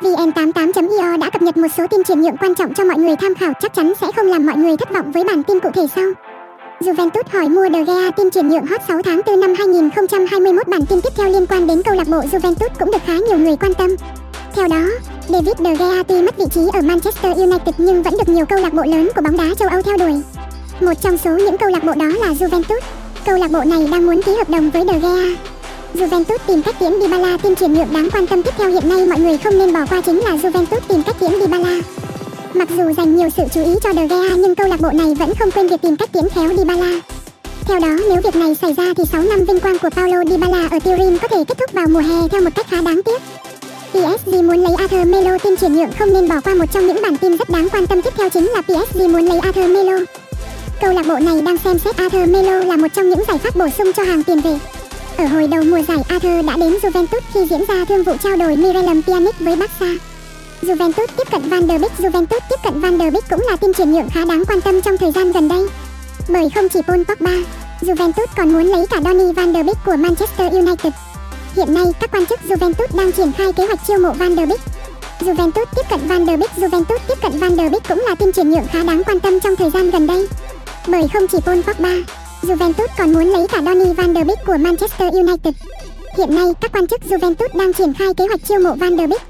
VN88.io đã cập nhật một số tin chuyển nhượng quan trọng cho mọi người tham khảo chắc chắn sẽ không làm mọi người thất vọng với bản tin cụ thể sau. Juventus hỏi mua De Gea tin chuyển nhượng hot 6 tháng 4 năm 2021 bản tin tiếp theo liên quan đến câu lạc bộ Juventus cũng được khá nhiều người quan tâm. Theo đó, David De Gea tuy mất vị trí ở Manchester United nhưng vẫn được nhiều câu lạc bộ lớn của bóng đá châu Âu theo đuổi. Một trong số những câu lạc bộ đó là Juventus. Câu lạc bộ này đang muốn ký hợp đồng với De Gea. Juventus tìm cách tiễn Dybala tin chuyển nhượng đáng quan tâm tiếp theo hiện nay mọi người không nên bỏ qua chính là Juventus tìm cách tiễn Dybala. Mặc dù dành nhiều sự chú ý cho De Gea nhưng câu lạc bộ này vẫn không quên việc tìm cách tiễn khéo Dybala. Theo đó, nếu việc này xảy ra thì 6 năm vinh quang của Paulo Dybala ở Turin có thể kết thúc vào mùa hè theo một cách khá đáng tiếc. PSG muốn lấy Arthur Melo tin chuyển nhượng không nên bỏ qua một trong những bản tin rất đáng quan tâm tiếp theo chính là PSG muốn lấy Arthur Melo. Câu lạc bộ này đang xem xét Arthur Melo là một trong những giải pháp bổ sung cho hàng tiền vệ. Ở hồi đầu mùa giải, Arthur đã đến Juventus khi diễn ra thương vụ trao đổi Miralem Pjanic với Barca. Juventus tiếp cận Van der Beek Juventus tiếp cận Van der Beek cũng là tin chuyển nhượng khá đáng quan tâm trong thời gian gần đây. Bởi không chỉ Paul Pogba, Juventus còn muốn lấy cả Donny Van der Beek của Manchester United. Hiện nay, các quan chức Juventus đang triển khai kế hoạch chiêu mộ Van der Beek. Juventus tiếp cận Van der Beek Juventus tiếp cận Van der Beek cũng là tin chuyển nhượng khá đáng quan tâm trong thời gian gần đây. Bởi không chỉ Paul Pogba, Juventus còn muốn lấy cả Donny van der Beek của Manchester United. Hiện nay, các quan chức Juventus đang triển khai kế hoạch chiêu mộ Van der Beek.